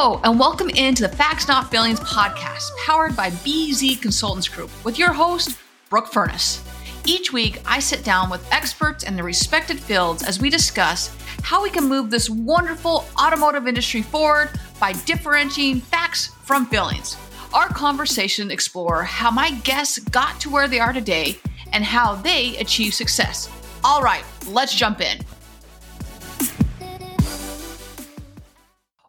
Hello, and welcome into the Facts Not Feelings podcast, powered by BZ Consultants Group, with your host, Brooke Furniss. Each week, I sit down with experts in their respected fields as we discuss how we can move this wonderful automotive industry forward by differentiating facts from feelings. Our conversation explore how my guests got to where they are today and how they achieve success. All right, let's jump in.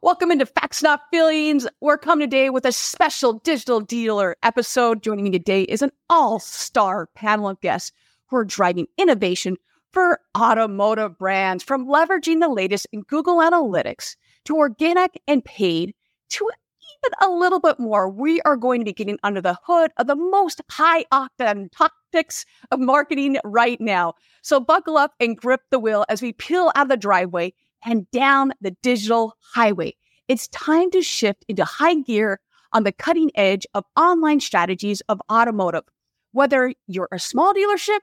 Welcome into Facts Not Feelings. We're coming today with a special digital dealer episode. Joining me today is an all star panel of guests who are driving innovation for automotive brands, from leveraging the latest in Google Analytics to organic and paid to even a little bit more. We are going to be getting under the hood of the most high octane topics of marketing right now. So buckle up and grip the wheel as we peel out of the driveway and down the digital highway. It's time to shift into high gear on the cutting edge of online strategies of automotive. Whether you're a small dealership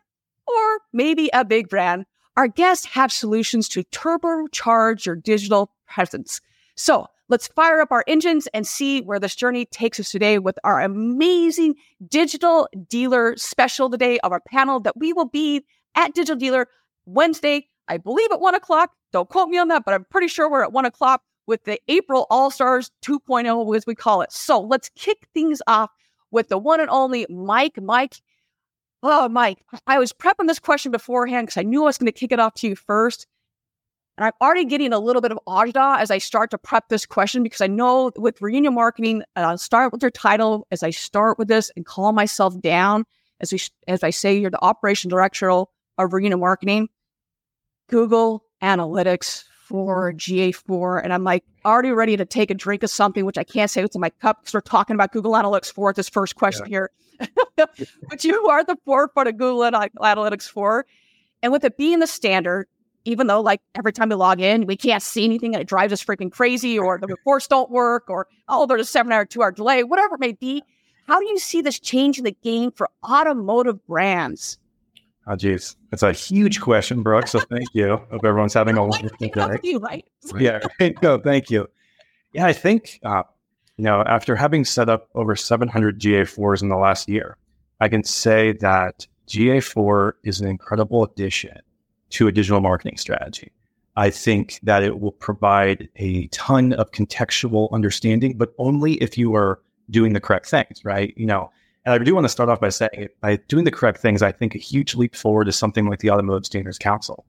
or maybe a big brand, our guests have solutions to turbocharge your digital presence. So let's fire up our engines and see where this journey takes us today with our amazing digital dealer special today of our panel that we will be at Digital Dealer Wednesday, I believe at one o'clock. Don't quote me on that, but I'm pretty sure we're at one o'clock with the April All Stars 2.0, as we call it. So let's kick things off with the one and only Mike. Mike, oh, Mike, I was prepping this question beforehand because I knew I was going to kick it off to you first. And I'm already getting a little bit of agita as I start to prep this question because I know with reunion marketing, I'll start with your title as I start with this and calm myself down as we as I say you're the operation director of reunion marketing. Google Analytics for GA4. And I'm like already ready to take a drink of something, which I can't say what's in my cup because we're talking about Google Analytics 4 at this first question yeah. here. but you are the forefront of Google Analytics 4. And with it being the standard, even though like every time we log in, we can't see anything and it drives us freaking crazy, or the reports don't work, or oh, there's a seven hour, two hour delay, whatever it may be. How do you see this changing the game for automotive brands? Oh, geez. That's a huge question, Brooke. So thank you. Hope everyone's having a wonderful day. Thank you, right? Yeah. No, thank you. Yeah, I think, uh, you know, after having set up over 700 GA4s in the last year, I can say that GA4 is an incredible addition to a digital marketing strategy. I think that it will provide a ton of contextual understanding, but only if you are doing the correct things, right? You know, and I do want to start off by saying, by doing the correct things, I think a huge leap forward is something like the Automotive Standards Council.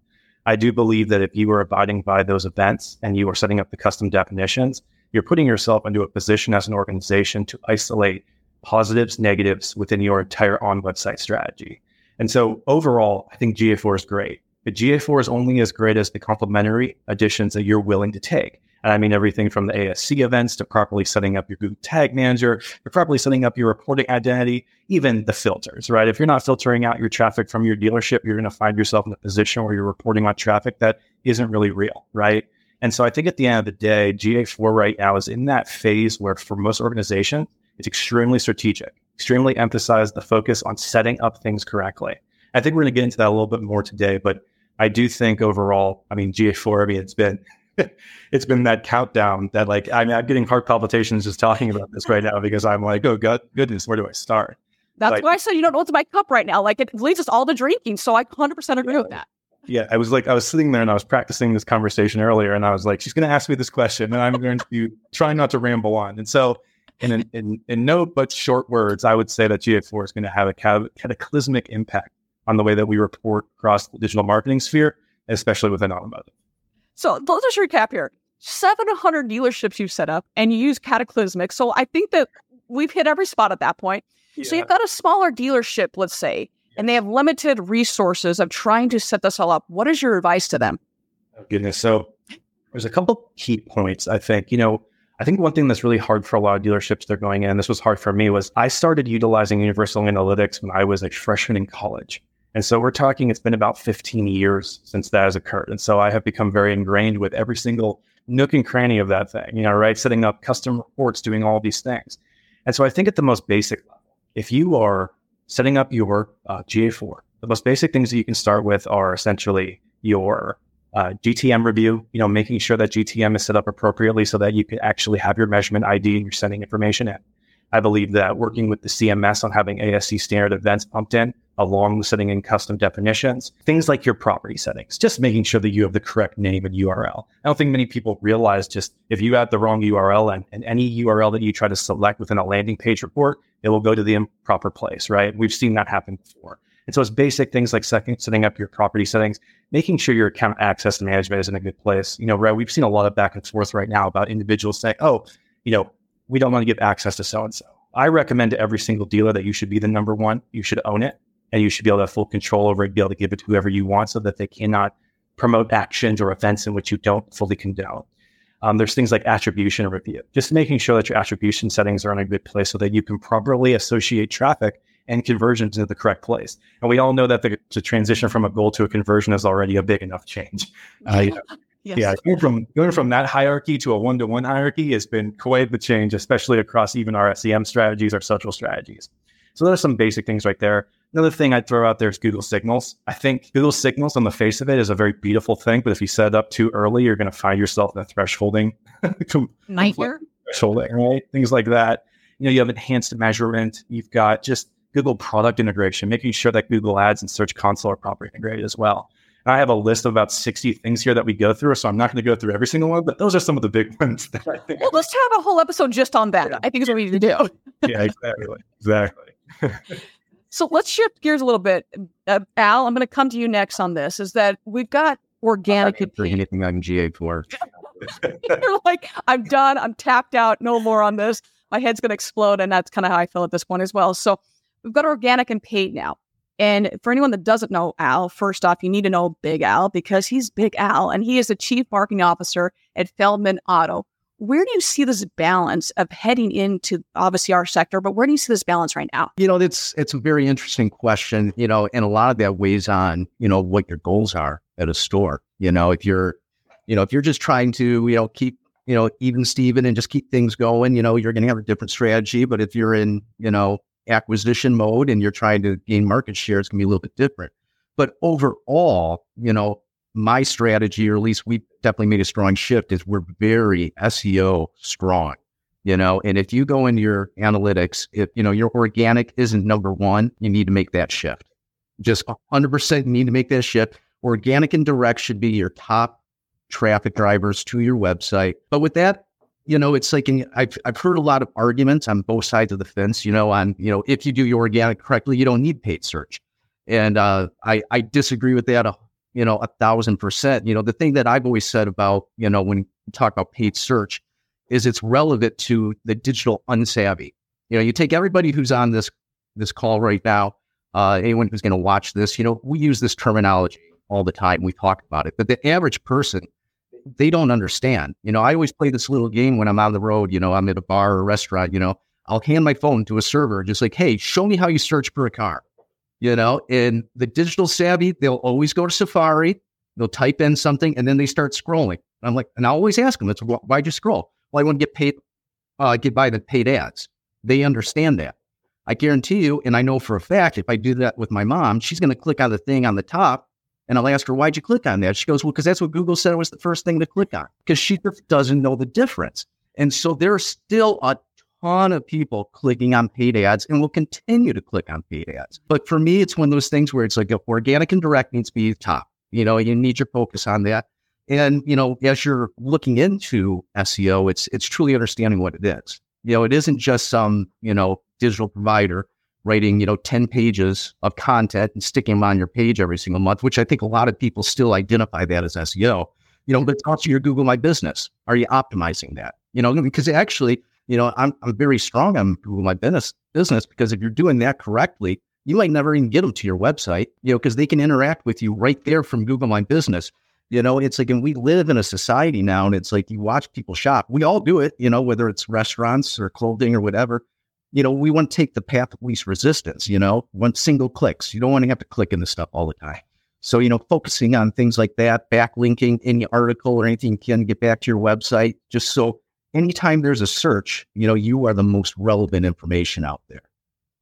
I do believe that if you are abiding by those events and you are setting up the custom definitions, you're putting yourself into a position as an organization to isolate positives, negatives within your entire on website strategy. And so overall, I think GA4 is great. But GA4 is only as great as the complementary additions that you're willing to take. And I mean everything from the ASC events to properly setting up your Google Tag Manager, to properly setting up your reporting identity, even the filters, right? If you're not filtering out your traffic from your dealership, you're going to find yourself in a position where you're reporting on traffic that isn't really real, right? And so I think at the end of the day, GA4 right now is in that phase where for most organizations, it's extremely strategic, extremely emphasize the focus on setting up things correctly. I think we're going to get into that a little bit more today, but I do think overall, I mean, GA4, I mean, it's been it's been that countdown that like I mean I'm getting heart palpitations just talking about this right now because I'm like, oh God, goodness, where do I start? That's like, why I said you don't know what's in my cup right now. Like it leads us all to drinking. So I 100% agree yeah. with that. Yeah, I was like, I was sitting there and I was practicing this conversation earlier, and I was like, she's going to ask me this question, and I'm going to try not to ramble on. And so, in in in no but short words, I would say that GA4 is going to have a cataclysmic impact on the way that we report across the digital marketing sphere, especially within automotive. So let's just recap here. 700 dealerships you've set up and you use Cataclysmic. So I think that we've hit every spot at that point. Yeah. So you've got a smaller dealership, let's say, and they have limited resources of trying to set this all up. What is your advice to them? Oh, goodness. So there's a couple key points. I think, you know, I think one thing that's really hard for a lot of dealerships they're going in, this was hard for me, was I started utilizing Universal Analytics when I was a freshman in college. And so we're talking, it's been about 15 years since that has occurred. And so I have become very ingrained with every single nook and cranny of that thing, you know, right? Setting up custom reports, doing all these things. And so I think at the most basic level, if you are setting up your uh, GA4, the most basic things that you can start with are essentially your uh, GTM review, you know, making sure that GTM is set up appropriately so that you can actually have your measurement ID and you're sending information in. I believe that working with the CMS on having ASC standard events pumped in, along with setting in custom definitions, things like your property settings, just making sure that you have the correct name and URL. I don't think many people realize just if you add the wrong URL and, and any URL that you try to select within a landing page report, it will go to the improper place, right? We've seen that happen before. And so it's basic things like setting, setting up your property settings, making sure your account access management is in a good place. You know, right, we've seen a lot of back and forth right now about individuals saying, oh, you know, we don't want to give access to so and so. I recommend to every single dealer that you should be the number one. You should own it and you should be able to have full control over it, be able to give it to whoever you want so that they cannot promote actions or events in which you don't fully condone. Um, there's things like attribution review, just making sure that your attribution settings are in a good place so that you can properly associate traffic and conversions into the correct place. And we all know that the, to transition from a goal to a conversion is already a big enough change. Uh, yes. Yeah, going from going from that hierarchy to a one to one hierarchy has been quite the change, especially across even our SEM strategies, our social strategies. So there's some basic things right there. Another thing I'd throw out there is Google Signals. I think Google Signals on the face of it is a very beautiful thing, but if you set it up too early, you're going to find yourself in a thresholding nightmare. Thresholding, right? Things like that. You know, you have enhanced measurement. You've got just Google product integration, making sure that Google Ads and Search Console are properly integrated as well. And I have a list of about 60 things here that we go through. So I'm not going to go through every single one, but those are some of the big ones that I think. Well, let's have a whole episode just on that. Yeah. I think is what we need to do. yeah, exactly. Exactly. so let's shift gears a little bit. Uh, Al, I'm going to come to you next on this. Is that we've got organic. And anything I'm anything on GA4. You're like, I'm done. I'm tapped out. No more on this. My head's going to explode. And that's kind of how I feel at this point as well. So we've got organic and paid now. And for anyone that doesn't know Al, first off, you need to know Big Al because he's Big Al and he is the chief marketing officer at Feldman Auto. Where do you see this balance of heading into obviously our sector, but where do you see this balance right now? You know, it's it's a very interesting question, you know, and a lot of that weighs on, you know, what your goals are at a store. You know, if you're, you know, if you're just trying to, you know, keep, you know, even Steven and just keep things going, you know, you're gonna have a different strategy. But if you're in, you know, acquisition mode and you're trying to gain market share, it's to be a little bit different. But overall, you know, my strategy, or at least we definitely made a strong shift, is we're very SEO strong. You know, and if you go into your analytics, if you know your organic isn't number one, you need to make that shift. Just 100% need to make that shift. Organic and direct should be your top traffic drivers to your website. But with that you know, it's like I've I've heard a lot of arguments on both sides of the fence. You know, on you know if you do your organic correctly, you don't need paid search, and uh, I I disagree with that. You know, a thousand percent. You know, the thing that I've always said about you know when you talk about paid search is it's relevant to the digital unsavvy. You know, you take everybody who's on this this call right now, uh, anyone who's going to watch this. You know, we use this terminology all the time. We talk about it, but the average person they don't understand. You know, I always play this little game when I'm on the road, you know, I'm at a bar or restaurant, you know, I'll hand my phone to a server, just like, hey, show me how you search for a car. You know, and the digital savvy, they'll always go to Safari, they'll type in something, and then they start scrolling. I'm like, and I always ask them, it's why'd you scroll? Well, I want to get paid, uh, get by the paid ads. They understand that. I guarantee you, and I know for a fact, if I do that with my mom, she's going to click on the thing on the top and I'll ask her, why'd you click on that? She goes, well, because that's what Google said was the first thing to click on, because she just doesn't know the difference. And so there's still a ton of people clicking on paid ads and will continue to click on paid ads. But for me, it's one of those things where it's like organic and direct needs to be top. You know, you need your focus on that. And, you know, as you're looking into SEO, it's it's truly understanding what it is. You know, it isn't just some, you know, digital provider writing, you know, 10 pages of content and sticking them on your page every single month, which I think a lot of people still identify that as SEO. You know, but also your Google My Business. Are you optimizing that? You know, because actually, you know, I'm, I'm very strong on Google My Business business because if you're doing that correctly, you might never even get them to your website, you know, because they can interact with you right there from Google My Business. You know, it's like, and we live in a society now, and it's like you watch people shop. We all do it, you know, whether it's restaurants or clothing or whatever you know, we want to take the path of least resistance, you know, one single clicks. You don't want to have to click in the stuff all the time. So, you know, focusing on things like that, backlinking any article or anything you can get back to your website, just so anytime there's a search, you know, you are the most relevant information out there.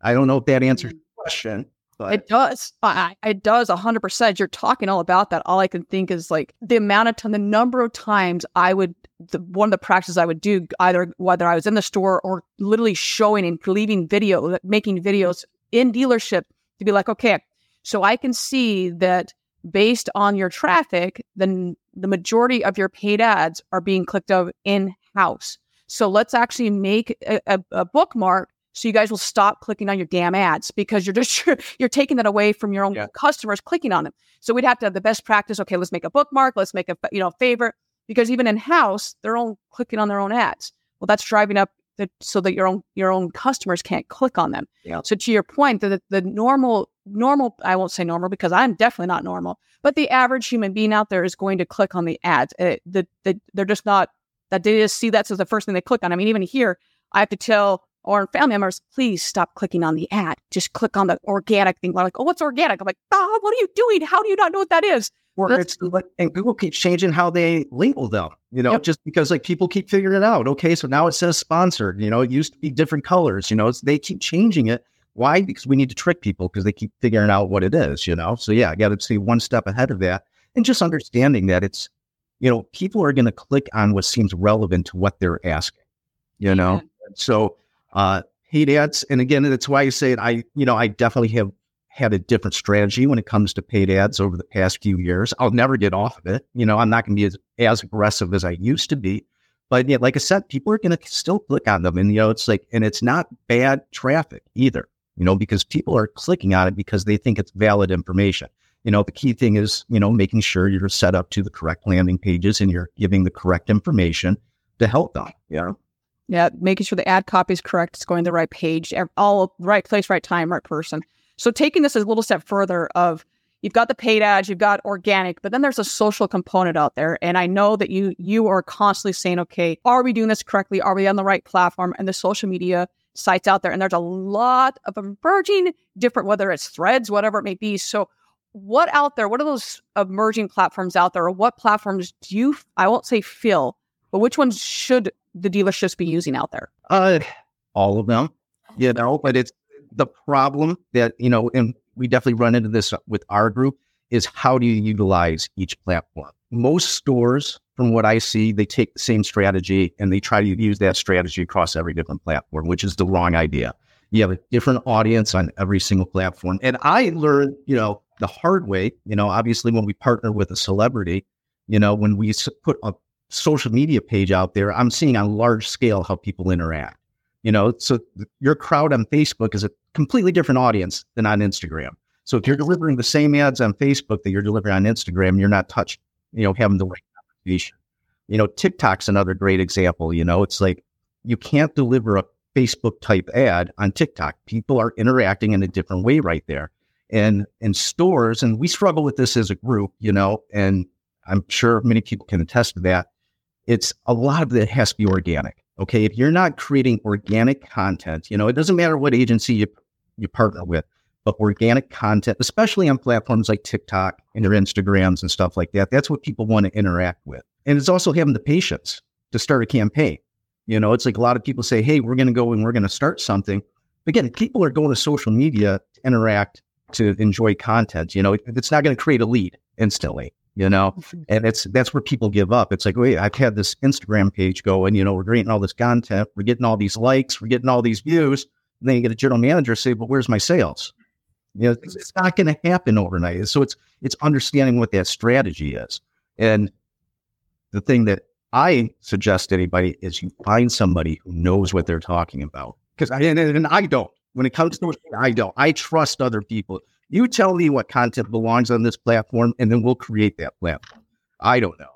I don't know if that answers mm-hmm. your question. But It does. I, I- it does 100%. You're talking all about that. All I can think is like the amount of time, the number of times I would, the, one of the practices I would do, either whether I was in the store or literally showing and leaving video, making videos in dealership to be like, okay, so I can see that based on your traffic, then the majority of your paid ads are being clicked of in house. So let's actually make a, a, a bookmark so you guys will stop clicking on your damn ads because you're just you're taking that away from your own Yeah. customers clicking on them. So we'd have to have the best practice. Okay, let's make a bookmark. Let's make a you know favorite because even in house they're all clicking on their own ads. Well, that's driving up the so that your own your own customers can't click on them. Yeah. So to your point, the the normal normal I won't say normal because I'm definitely not normal, but the average human being out there is going to click on the ads. Uh, the, the they're just not that they just see that as the first thing they click on. I mean, even here, I have to tell our family members, please stop clicking on the ad. Just click on the organic thing. They're like, oh, what's organic? I'm like, oh, what are you doing? How do you not know what that is? That's- it's like, and Google keeps changing how they label them, you know, Yep. just because like people keep figuring it out. Okay, so now it says sponsored, you know, it used to be different colors, you know, it's, they keep changing it. Why? Because we need to trick people because they keep figuring out what it is, you know? So yeah, I got to stay one step ahead of that and just understanding that it's, you know, people are going to click on what seems relevant to what they're asking, you know? So, uh, paid ads. And again, that's why I say it. I, you know, I definitely have had a different strategy when it comes to paid ads over the past few years. I'll never get off of it. You know, I'm not going to be as, as aggressive as I used to be. But yeah, like I said, people are going to still click on them. And, you know, it's like, and it's not bad traffic either, you know, because people are clicking on it because they think it's valid information. You know, the key thing is, you know, making sure you're set up to the correct landing pages and you're giving the correct information to help them. Know? Yeah, making sure the ad copy is correct, it's going to the right page, all right place, right time, right person. So taking this a little step further of you've got the paid ads, you've got organic, but then there's a social component out there. And I know that you you are constantly saying, okay, are we doing this correctly? Are we on the right platform? And the social media sites out there, and there's a lot of emerging different, whether it's threads, whatever it may be. So what out there? What are those emerging platforms out there, or what platforms do you? I won't say feel, but which ones should the dealerships be using out there? Uh, all of them, you know, but it's the problem that, you know, and we definitely run into this with our group is how do you utilize each platform? Most stores, from what I see, they take the same strategy and they try to use that strategy across every different platform, which is the wrong idea. You have a different audience on every single platform. And I learned, you know, the hard way, you know, obviously when we partner with a celebrity, you know, when we put a social media page out there, I'm seeing on large scale how people interact. You know, so your crowd on Facebook is a completely different audience than on Instagram. So if you're delivering the same ads on Facebook that you're delivering on Instagram, you're not touched, you know, having the right conversation. You know, TikTok's another great example. You know, it's like you can't deliver a Facebook type ad on TikTok. People are interacting in a different way right there. And in stores, and we struggle with this as a group, you know, and I'm sure many people can attest to that. It's a lot of it has to be organic. Okay. If you're not creating organic content, you know, it doesn't matter what agency you, you partner with, but organic content, especially on platforms like TikTok and your Instagrams and stuff like that, that's what people want to interact with. And it's also having the patience to start a campaign. You know, it's like a lot of people say, hey, we're going to go and we're going to start something. Again, people are going to social media to interact, to enjoy content. You know, it's not going to create a lead instantly, you know? Mm-hmm. And it's that's where people give up. It's like, wait, I've had this Instagram page going, you know, we're creating all this content, we're getting all these likes, we're getting all these views. And then you get a general manager say, but where's my sales? You know, it's, it's not going to happen overnight. So it's it's understanding what that strategy is. And the thing that I suggest to anybody is you find somebody who knows what they're talking about. Because I and, and I don't. When it comes to it, I don't. I trust other people. You tell me what content belongs on this platform, and then we'll create that platform. I don't know.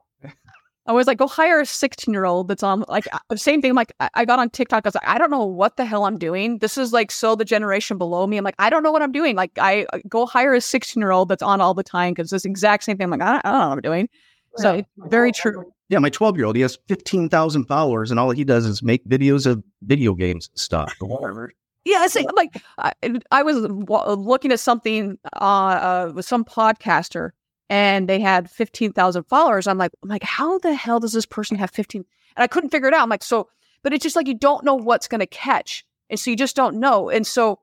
I was like, go hire a 16 year old that's on like uh, same thing. Like I- I got on TikTok. I was like, I don't know what the hell I'm doing. This is like so the generation below me. I'm like, I don't know what I'm doing. Like I uh, go hire a 16 year old that's on all the time because this exact same thing. I'm like, I don't, I don't know what I'm doing. So it's very true. Yeah, my 12 year old, he has 15,000 followers, and all he does is make videos of video games and stuff. or whatever. Yeah, I say like I, I was wa- looking at something uh, uh with some podcaster and they had 15,000 followers. I'm like, I'm like, how the hell does this person have 15? And I couldn't figure it out. I'm like, so, but it's just like you don't know what's going to catch. And so you just don't know. And so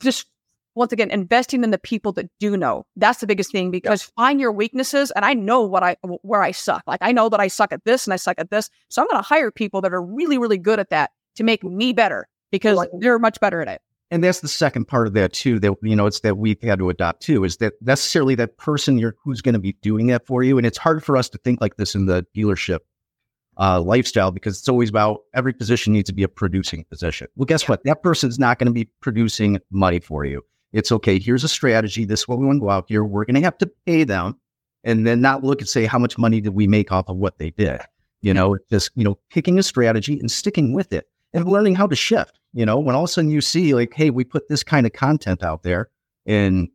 just once again, investing in the people that do know. That's the biggest thing because find your weaknesses. And I know what I, where I suck. Like I know that I suck at this and I suck at this. So I'm going to hire people that are really, really good at that to make me better because they're much better at it. And that's the second part of that too. That you know, it's that we've had to adopt too. Is that necessarily that person you're who's going to be doing that for you? And it's hard for us to think like this in the dealership uh, lifestyle because it's always about every position needs to be a producing position. Well, guess yeah. what? That person's not going to be producing money for you. It's okay. Here's a strategy. This is what we want to go out here. We're going to have to pay them and then not look and say, how much money did we make off of what they did? You know, just, you know, picking a strategy and sticking with it and learning how to shift. You know, when all of a sudden you see like, hey, we put this kind of content out there and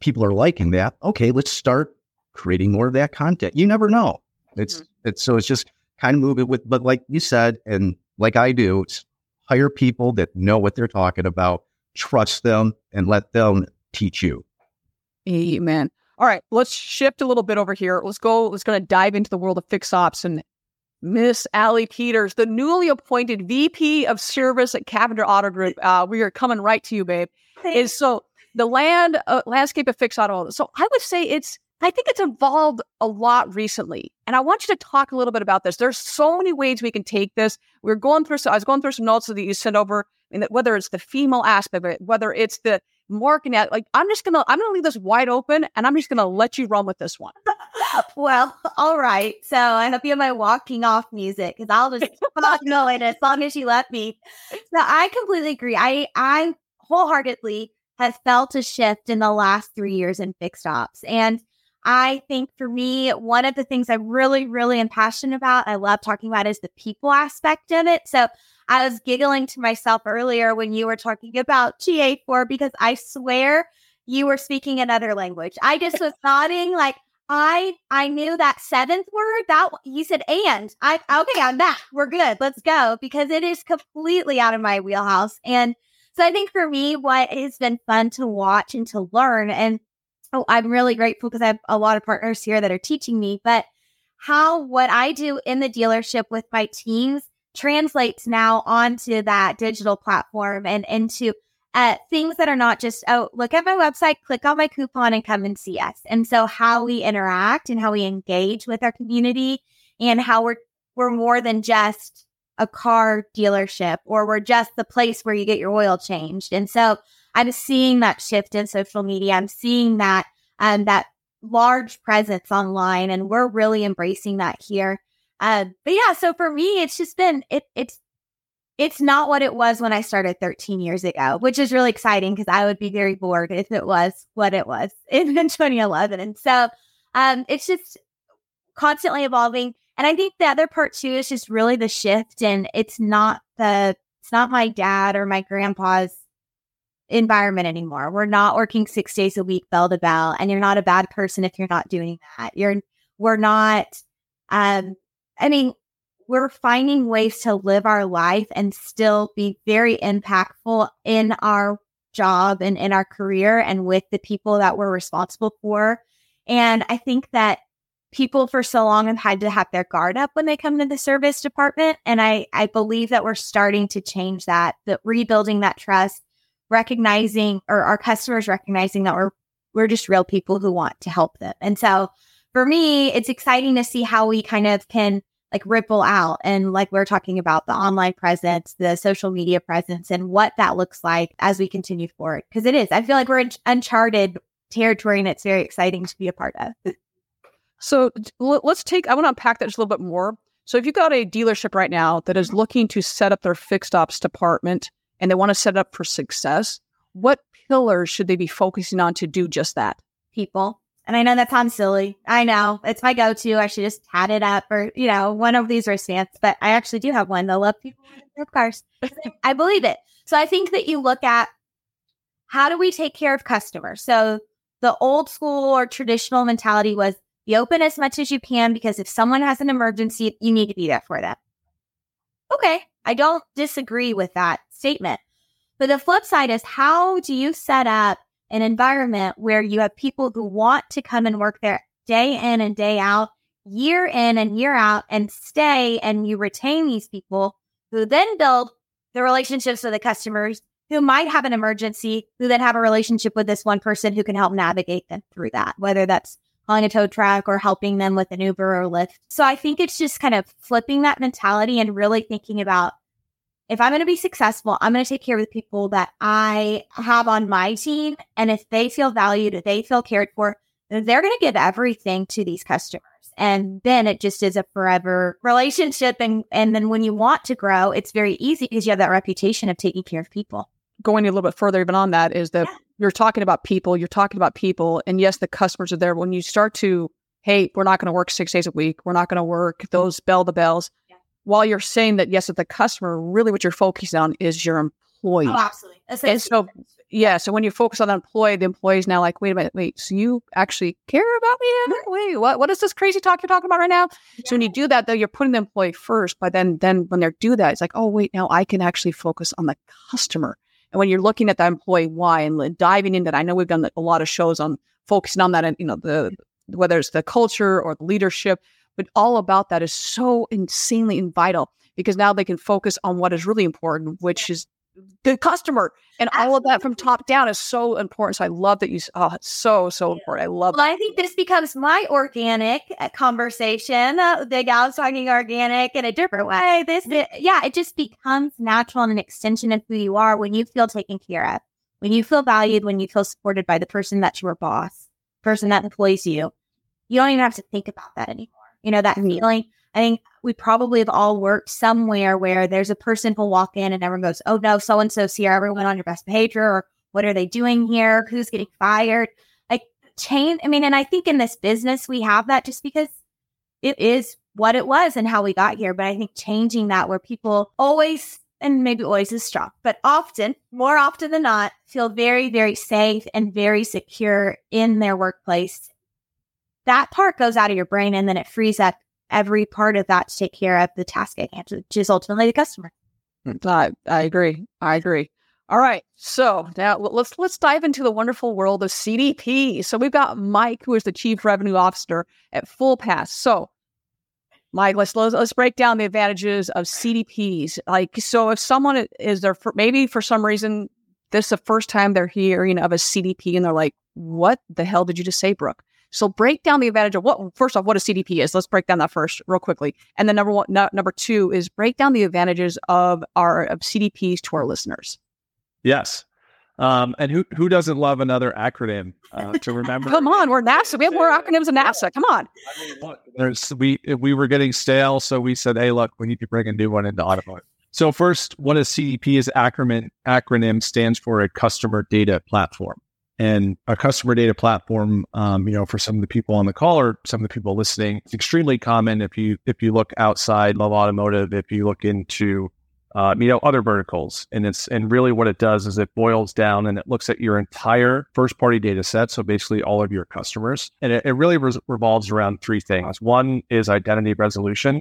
people are liking that. Okay, let's start creating more of that content. You never know. It's mm-hmm. it's so it's just kind of move it with, but like you said, and like I do, it's hire people that know what they're talking about, trust them, and let them teach you. Amen. All right, let's shift a little bit over here. Let's go. Let's going to dive into the world of fixed ops and Miss Allie Peters, the newly appointed VP of Service at Cavender Auto Group. Uh, we are coming right to you, babe. Thanks. Is so the land uh, landscape of fix auto. So I would say it's I think it's evolved a lot recently. And I want you to talk a little bit about this. There's so many ways we can take this. We are going through, so I was going through some notes that you sent over, and whether it's the female aspect of it, whether it's the marketing, like I'm just gonna, I'm gonna leave this wide open, and I'm just gonna let you run with this one. well, all right. So I hope you have my walking off music because I'll just not know it as long as you let me. So I completely agree. I I wholeheartedly have felt a shift in the last three years in fixed ops, and I think for me, one of the things I'm really, really am passionate about, I love talking about is the people aspect of it. So I was giggling to myself earlier when you were talking about GA4 because I swear you were speaking another language. I just was nodding like I I knew that seventh word that you said and I okay I'm back. We're good. Let's go because it is completely out of my wheelhouse and so I think for me what has been fun to watch and to learn and oh, I'm really grateful because I have a lot of partners here that are teaching me, but how what I do in the dealership with my teams translates now onto that digital platform and into uh, things that are not just, oh, look at my website, click on my coupon and come and see us. And so how we interact and how we engage with our community and how we're, we're more than just a car dealership or we're just the place where you get your oil changed. And so I'm seeing that shift in social media. I'm seeing that um, that large presence online, and we're really embracing that here. Uh, but yeah, so for me, it's just been it, it's it's not what it was when I started 13 years ago, which is really exciting because I would be very bored if it was what it was in 2011. And so um, it's just constantly evolving. And I think the other part too is just really the shift, and it's not the it's not my dad or my grandpa's environment anymore. We're not working six days a week bell to bell, and you're not a bad person if you're not doing that. You're we're not. Um, I mean, we're finding ways to live our life and still be very impactful in our job and in our career and with the people that we're responsible for. And I think that people for so long have had to have their guard up when they come to the service department. And I, I believe that we're starting to change that, that rebuilding that trust recognizing or our customers recognizing that we're we're just real people who want to help them. And so for me, it's exciting to see how we kind of can like ripple out and like we're talking about the online presence, the social media presence and what that looks like as we continue forward. Cause it is, I feel like we're in uncharted territory and it's very exciting to be a part of. So let's take, I want to unpack that just a little bit more. So if you've got a dealership right now that is looking to set up their fixed ops department and they want to set it up for success, what pillars should they be focusing on to do just that? People. And I know that sounds silly. I know it's my go-to. I should just hat it up or, you know, one of these wristbands, but I actually do have one. They'll love people in cars. I believe it. So I think that you look at how do we take care of customers? So the old school or traditional mentality was be open as much as you can because if someone has an emergency, you need to be there for them. Okay. I don't disagree with that statement. But the flip side is how do you set up an environment where you have people who want to come and work there day in and day out, year in and year out, and stay, and you retain these people who then build the relationships with the customers who might have an emergency, who then have a relationship with this one person who can help navigate them through that, whether that's calling a tow truck or helping them with an Uber or Lyft. So I think it's just kind of flipping that mentality and really thinking about if I'm going to be successful, I'm going to take care of the people that I have on my team. And if they feel valued, if they feel cared for, they're going to give everything to these customers. And then it just is a forever relationship. And, and then when you want to grow, it's very easy because you have that reputation of taking care of people. Going a little bit further even on that is that Yeah. you're talking about people, you're talking about people. And yes, the customers are there. When you start to, hey, we're not going to work six days a week, we're not going to work mm-hmm. those bell to bells. Yeah. While you're saying that, yes, at the customer, really what you're focusing on is your employee. Oh, absolutely. And so, yeah, so when you focus on the employee, the employee's now like, wait a minute, wait, so you actually care about me? now? Wait, what? What is this crazy talk you're talking about right now? So when you do that, though, you're putting the employee first. But then, then when they do that, it's like, oh wait, now I can actually focus on the customer. And when you're looking at the employee why and diving into that, I know we've done a lot of shows on focusing on that, and you know the whether it's the culture or the leadership, but all about that is so insanely and vital because now they can focus on what is really important, which is the customer, and all of that from top down is so important. So I love that you. Oh, it's so so important. I love. Well, I think this becomes my organic uh, conversation. Uh, the gal's talking organic in a different way. This, it- yeah, it just becomes natural and an extension of who you are when you feel taken care of, when you feel valued, when you feel supported by the person that's your boss, person that employs you. You don't even have to think about that anymore. You know, that Mhm. feeling. I think we probably have all worked somewhere where there's a person who'll walk in and everyone goes, Oh no, so and so, here, everyone on your best behavior, or what are they doing here? Who's getting fired? Like change. I mean, and I think in this business we have that just because it is what it was and how we got here. But I think changing that where people always and maybe always is strong, but often, more often than not, feel very, very safe and very secure in their workplace. That part goes out of your brain and then it frees up every part of that to take care of the task at hand, which is ultimately the customer. Mm, I, I agree. I agree. All right. So now let's let's dive into the wonderful world of CDP. So we've got Mike, who is the chief revenue officer at Fullpath. So Mike, let's let's, let's break down the advantages of CDPs. Like, so if someone is there for maybe for some reason this is the first time they're hearing of a CDP and they're like, "What the hell did you just say, Brooke?" So break down the advantage of what first off what a CDP is. Let's break down that first real quickly. And then number one, no, number two is break down the advantages of our of CDPs to our listeners. Yes. Um, and who who doesn't love another acronym uh, to remember? Come on, we're NASA. We have more acronyms than NASA. Come on. I mean, look, there's we we were getting stale, so we said, "Hey, look, we need to bring a new one into automotive." So first, what a CDP is acronym acronym stands for a customer data platform, and a customer data platform, um, you know, for some of the people on the call or some of the people listening, it's extremely common if you if you look outside of automotive, if you look into uh, you know other verticals. And it's and really what it does is it boils down and it looks at your entire first party data set so basically all of your customers. And it, it really res- revolves around three things. One is identity resolution.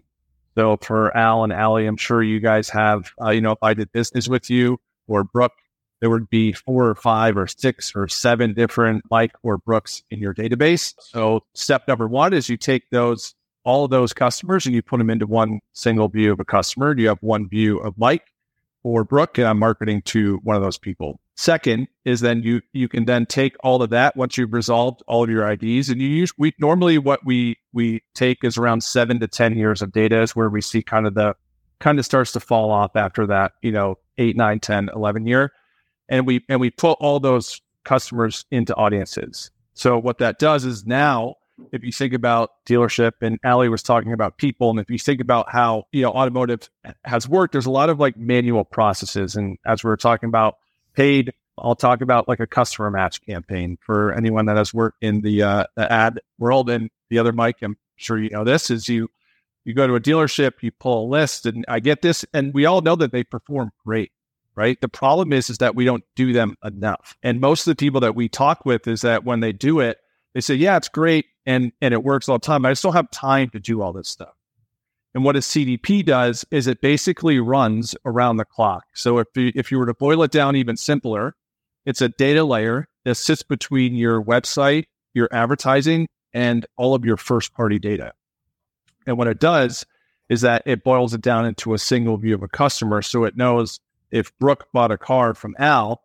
So for al and ali i'm sure you guys have uh, you know if i did business with you or brooke there would be four or five or six or seven different mike or brooks in your database so step number one is you take those all of those customers and you put them into one single view of a customer. You have one view of Mike or Brooke, and I'm marketing to one of those people. Second is then you you can then take all of that once you've resolved all of your IDs, and you use we normally what we we take is around seven to ten years of data is where we see kind of the kind of starts to fall off after that, you know, eight, nine, 10, 11 year. And we and we put all those customers into audiences. So what that does is now if you think about dealership and Ali was talking about people, and if you think about how, you know, automotive has worked, there's a lot of like manual processes. And as we are talking about paid, I'll talk about like a customer match campaign for anyone that has worked in the, uh, the ad world. And the other Mike, I'm sure you know this is you, you go to a dealership, you pull a list and I get this, and we all know that they perform great. Right. The problem is, is that we don't do them enough. And most of the people that we talk with is that when they do it, they say, yeah, it's great and and it works all the time. I just don't have time to do all this stuff. And what a CDP does is it basically runs around the clock. So if you, if you were to boil it down even simpler, it's a data layer that sits between your website, your advertising, and all of your first party data. And what it does is that it boils it down into a single view of a customer. So it knows if Brooke bought a car from Al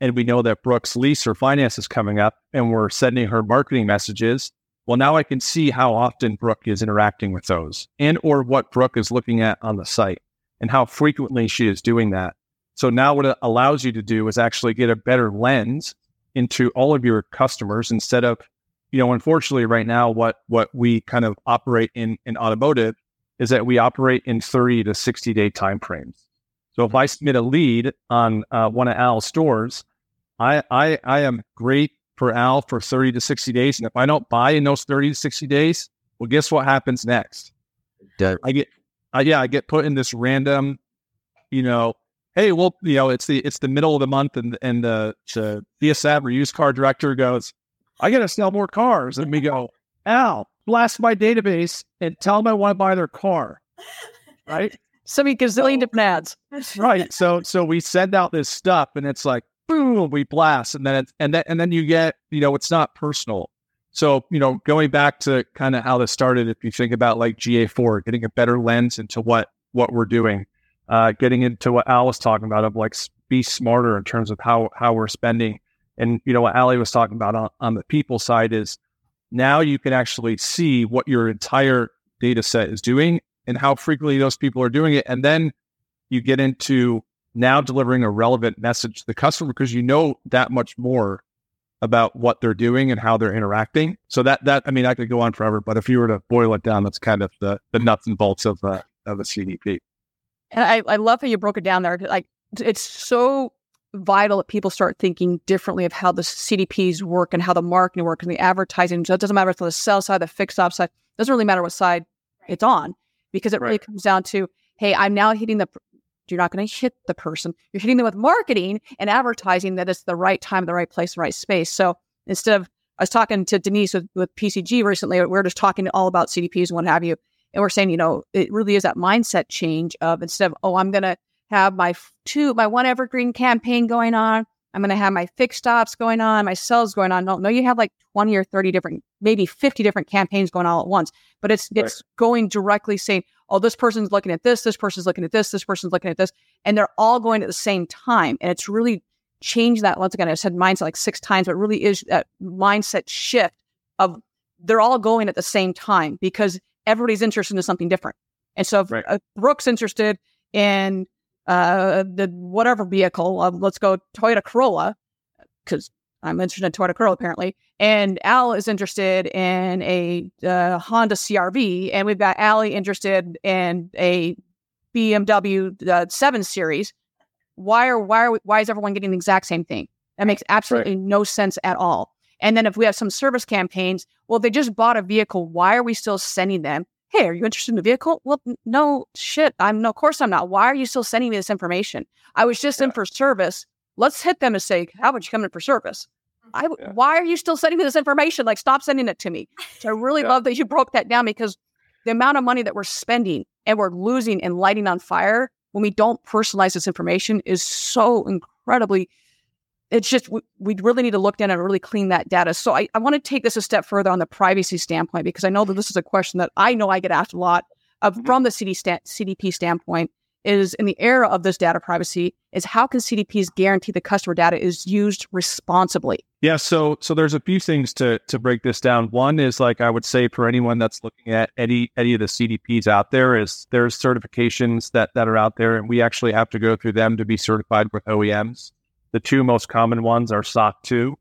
and we know that Brooke's lease or finance is coming up and we're sending her marketing messages, well, now I can see how often Brooke is interacting with those and or what Brooke is looking at on the site and how frequently she is doing that. So now what it allows you to do is actually get a better lens into all of your customers instead of, you know, unfortunately right now what what we kind of operate in in automotive is that we operate in 30 to 60 day time frames. So if I submit a lead on uh, one of Al's stores, I, I I am great for Al for 30 to 60 days. And if I don't buy in those 30 to 60 days, well, guess what happens next? I get, I, yeah, I get put in this random, you know, hey, well, you know, it's the it's the middle of the month, and and the, the DSM or used car director goes, I got to sell more cars, and we go, Al, blast my database and tell them I want to buy their car, right? So many gazillion different ads. Right. So so we send out this stuff, and it's like, boom, we blast, and then it's, and then and then you get, you know, it's not personal. So, you know, going back to kind of how this started, if you think about like GA4, getting a better lens into what what we're doing, uh, getting into what Al was talking about of like be smarter in terms of how how we're spending. And you know what Ali was talking about on, on the people side is now you can actually see what your entire data set is doing and how frequently those people are doing it. And then you get into now delivering a relevant message to the customer because you know that much more about what they're doing and how they're interacting. So that that I mean I could go on forever, but if you were to boil it down, that's kind of the the nuts and bolts of uh, of a CDP. And I, I love how you broke it down there. Like it's so vital that people start thinking differently of how the CDPs work and how the marketing works and the advertising. So it doesn't matter if it's on the sell side, the fixed ops side. It doesn't really matter what side it's on because it really comes down to, hey, I'm now hitting the you're not going to hit the person. You're hitting them with marketing and advertising that it's the right time, the right place, the right space. So instead of, I was talking to Denise with, with PCG recently, we are just talking all about CDPs and what have you. And we're saying, you know, it really is that mindset change of instead of, oh, I'm going to have my two, my one evergreen campaign going on. I'm going to have my fixed ops going on, my sales going on. No, no, you have like 20 or 30 different, maybe 50 different campaigns going all at once, but it's, right. it's going directly saying, oh, this person's looking at this, this person's looking at this, this person's looking at this, and they're all going at the same time. And it's really changed that. Once again, I said mindset like six times, but really is that mindset shift of they're all going at the same time because everybody's interested in something different. And so if right. Brooke's interested in uh, the whatever vehicle, uh, let's go Toyota Corolla, because I'm interested in Toyota Corolla apparently, and Al is interested in a uh, Honda CRV, and we've got Ali interested in a BMW uh, 7 Series. Why are why are we, why is everyone getting the exact same thing? That makes absolutely right. no sense at all. And then if we have some service campaigns, well, they just bought a vehicle. Why are we still sending them? Hey, are you interested in the vehicle? Well, no, shit. I'm no, of course I'm not. Why are you still sending me this information? I was just yeah. in for service. Let's hit them and say, how about you come in for service? I, yeah. why are you still sending me this information? Like, stop sending it to me. So I really yeah. love that you broke that down because the amount of money that we're spending and we're losing and lighting on fire when we don't personalize this information is so incredibly it's just we, we really need to look down and really clean that data. So I, I want to take this a step further on the privacy standpoint because I know that this is a question that I know I get asked a lot of mm-hmm. from the CD CDP standpoint is in the era of this data privacy is how can CDPs guarantee the customer data is used responsibly? Yeah, so so there's a few things to to break this down. One is like I would say for anyone that's looking at any any of the CDPs out there is there's certifications that that are out there and we actually have to go through them to be certified with OEMs. The two most common ones are SOC 2,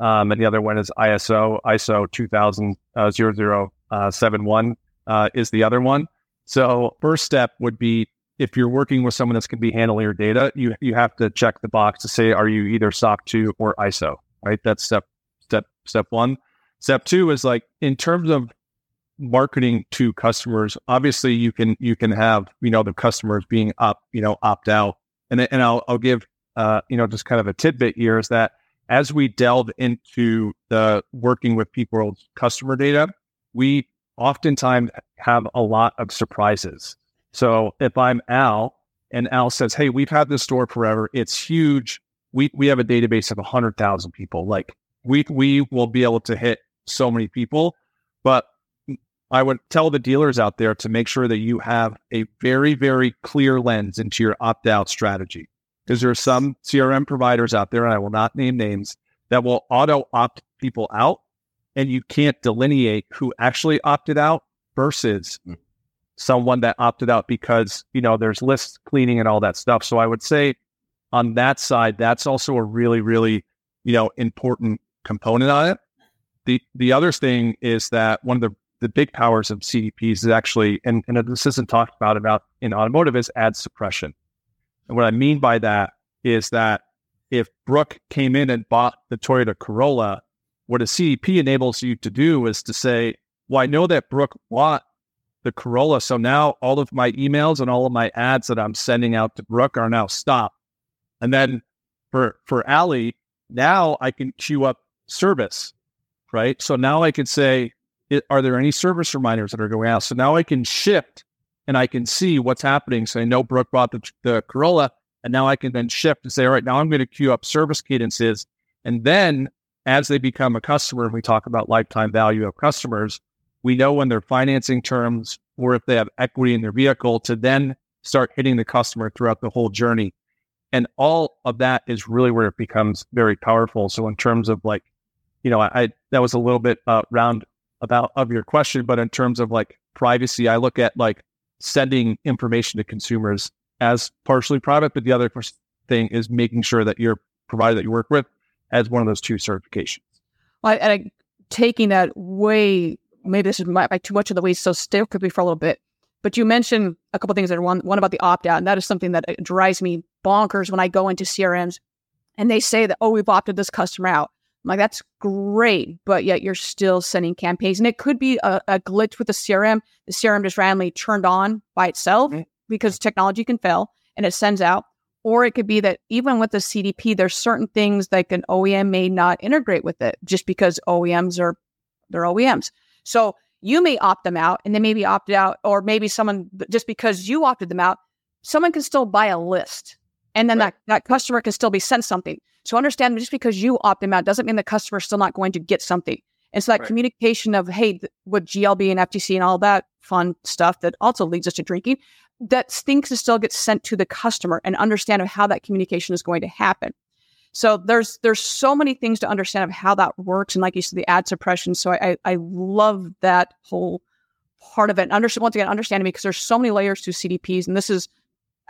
um, and the other one is ISO. ISO 2000 uh, 0071 uh, is the other one. So, first step would be if you're working with someone that's going to be handling your data, you you have to check the box to say are you either SOC 2 or ISO, right? That's step step step one. Step two is like in terms of marketing to customers. Obviously, you can you can have you know the customers being up you know opt out, and and I'll I'll give uh, you know, just kind of a tidbit here is that as we delve into the working with people's customer data, we oftentimes have a lot of surprises. So if I'm Al and Al says, Hey, we've had this store forever. It's huge. We, we have a database of 100,000 people. Like we, we will be able to hit so many people. But I would tell the dealers out there to make sure that you have a very, very clear lens into your opt out strategy because there are some CRM providers out there, and I will not name names, that will auto opt people out, and you can't delineate who actually opted out versus mm. someone that opted out because you know there's list cleaning and all that stuff. So I would say on that side, that's also a really, really you know important component on it. The the other thing is that one of the the big powers of CDPs is actually, and, and this isn't talked about about in automotive, is ad suppression. And what I mean by that is that if Brooke came in and bought the Toyota Corolla, what a CDP enables you to do is to say, well, I know that Brooke bought the Corolla. So now all of my emails and all of my ads that I'm sending out to Brooke are now stopped. And then for, for Allie, now I can queue up service, right? So now I can say, are there any service reminders that are going out? So now I can shift and I can see what's happening. So I know Brooke bought the, the Corolla, and now I can then shift and say, all right, now I'm going to queue up service cadences. And then as they become a customer, and we talk about lifetime value of customers, we know when they're financing terms or if they have equity in their vehicle to then start hitting the customer throughout the whole journey. And all of that is really where it becomes very powerful. So in terms of like, you know, I, I that was a little bit uh, round about of your question, but in terms of like privacy, I look at like sending information to consumers as partially private, but the other thing is making sure that your provider that you work with has one of those two certifications. Well, and I, taking that way, maybe this is my, too much of the way, so still could be for a little bit. But you mentioned a couple things that are one, one about the opt out, and that is something that uh, drives me bonkers when I go into CRMs and they say that, oh, we've opted this customer out. I'm like, that's great, but yet you're still sending campaigns. And it could be a, a glitch with the CRM. The CRM just randomly turned on by itself mm-hmm. because technology can fail and it sends out. Or it could be that even with the CDP, there's certain things like an OEM may not integrate with it just because OEMs are they're OEMs. So you may opt them out and they may be opted out, or maybe someone just because you opted them out, someone can still buy a list and then right. that, that customer can still be sent something. So understand just because you opt them out doesn't mean the customer is still not going to get something. And so that right. communication of, hey, with GLB and FTC and all that fun stuff that also leads us to drinking, that things to still get sent to the customer and understand of how that communication is going to happen. So there's there's so many things to understand of how that works. And like you said, the ad suppression. So I I love that whole part of it. And understand once again, understanding because there's so many layers to CDPs. And this is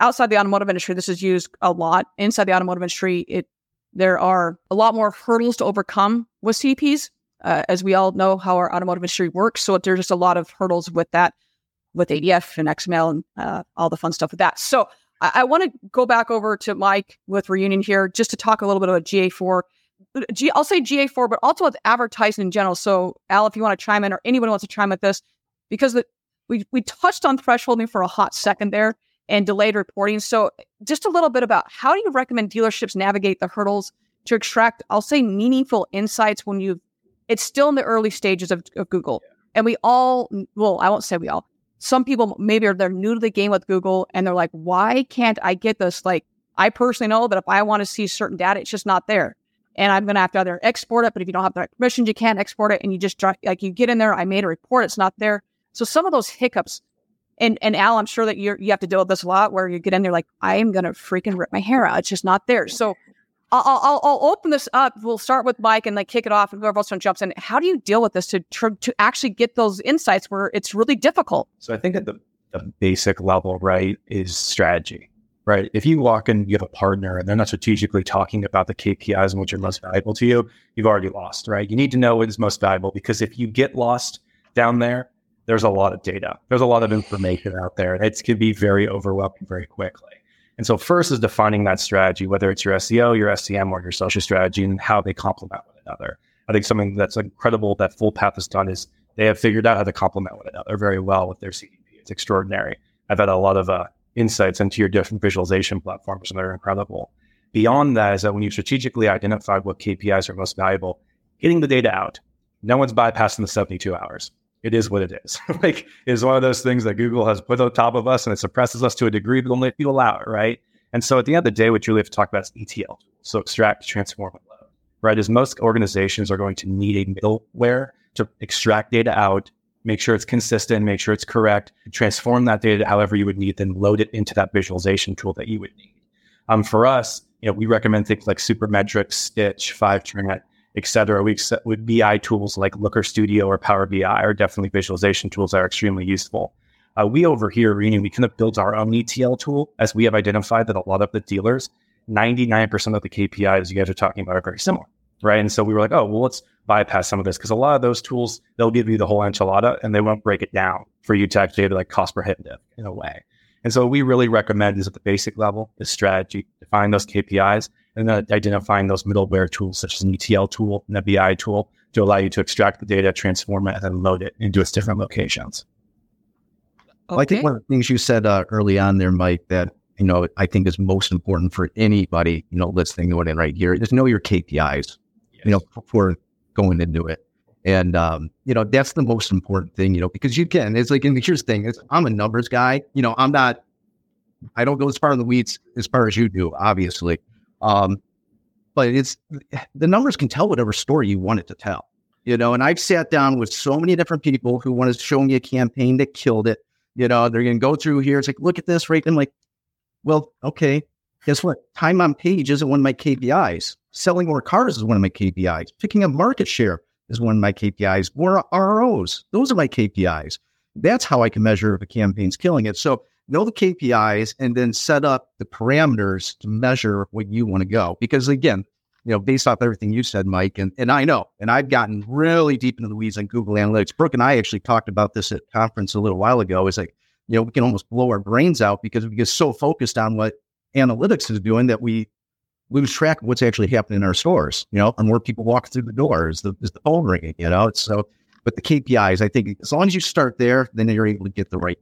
outside the automotive industry, this is used a lot. Inside the automotive industry, it there are a lot more hurdles to overcome with CDPs, uh, as we all know how our automotive industry works. So there's just a lot of hurdles with that, with ADF and XML and uh, all the fun stuff with that. So I, I want to go back over to Mike with Reunion here just to talk a little bit about GA4. G- I'll say GA4, but also with advertising in general. So Al, if you want to chime in or anyone wants to chime with this, because the, we we touched on thresholding for a hot second there and delayed reporting. So, just a little bit about how do you recommend dealerships navigate the hurdles to extract, I'll say, meaningful insights when you it's still in the early stages of, of Google. And we all, well, I won't say we all, some people maybe are they're new to the game with Google and they're like, why can't I get this? Like, I personally know that if I want to see certain data, it's just not there. And I'm going to have to either export it, but if you don't have the right permissions, you can't export it. And you just like you get in there, I made a report, it's not there. So some of those hiccups and and Al, I'm sure that you you have to deal with this a lot, where you get in there like, I am gonna freaking rip my hair out. It's just not there. So I'll, I'll, I'll open this up. We'll start with Mike and like kick it off, and whoever else jumps in. How do you deal with this to to actually get those insights where it's really difficult? So I think at the, the basic level, right, is strategy. Right. If you walk in, you have a partner and they're not strategically talking about the KPIs and which are most valuable to you, you've already lost, right? You need to know what is most valuable because if you get lost down there, there's a lot of data. There's a lot of information out there. It can be very overwhelming very quickly. And so first is defining that strategy, whether it's your SEO, your SEM, or your social strategy, and how they complement one another. I think something that's incredible that Fullpath has done is they have figured out how to complement one another very well with their CDP. It's extraordinary. I've had a lot of uh, insights into your different visualization platforms, and they're incredible. Beyond that is that when you strategically identify what KPIs are most valuable, getting the data out. No one's bypassing the 72 hours it is what it is. like it's one of those things that Google has put on top of us and it suppresses us to a degree, but only if you allow it, right? And so at the end of the day, what you really have to talk about is ETL. So extract, transform, and load. Right? As most organizations are going to need a middleware to extract data out, make sure it's consistent, make sure it's correct, transform that data however you would need, then load it into that visualization tool that you would need. Um, for us, you know, we recommend things like Supermetrics, Stitch, Fivetran, et cetera. We with BI tools like Looker Studio or Power BI are definitely visualization tools that are extremely useful. Uh, we over here Reunion, we kind of built our own ETL tool as we have identified that a lot of the dealers, 99% of the KPIs you guys are talking about are very similar, right? And so we were like, oh, well, let's bypass some of this because a lot of those tools, they'll give you the whole enchilada and they won't break it down for you to actually like cost prohibitive in a way. And so we really recommend is at the basic level, the strategy, define those KPIs, and then identifying those middleware tools such as an ETL tool and a BI tool to allow you to extract the data, transform it, and then load it into its different locations. Well, I think one of the things you said uh, early on there, Mike, that you know I think is most important for anybody you know listening to it right here is know your KPIs. Yes. You know before going into it, and um, you know that's the most important thing. You know because you can. It's like and here's the thing: is I'm a numbers guy. You know I'm not. I don't go as far in the weeds as far as you do, obviously. Um, but it's the numbers can tell whatever story you want it to tell. You know, and I've sat down with so many different people who want to show me a campaign that killed it you know, they're going to go through here. It's like, look at this rate. I'm like, well, okay. Guess what? Time on page isn't one of my KPIs. Selling more cars is one of my KPIs. Picking up market share is one of my KPIs. More ROs. Those are my KPIs. That's how I can measure if a campaign's killing it. So know the KPIs and then set up the parameters to measure what you want to go. Because again, you know, based off everything you said, Mike, and, and I know, and I've gotten really deep into the weeds on Google Analytics. Brooke and I actually talked about this at conference a little while ago. Is like, you know, we can almost blow our brains out because we get so focused on what analytics is doing that we lose track of what's actually happening in our stores, you know, and where people walk through the door is the, is the phone ringing, you know? So, but the KPIs, I think as long as you start there, then you're able to get the right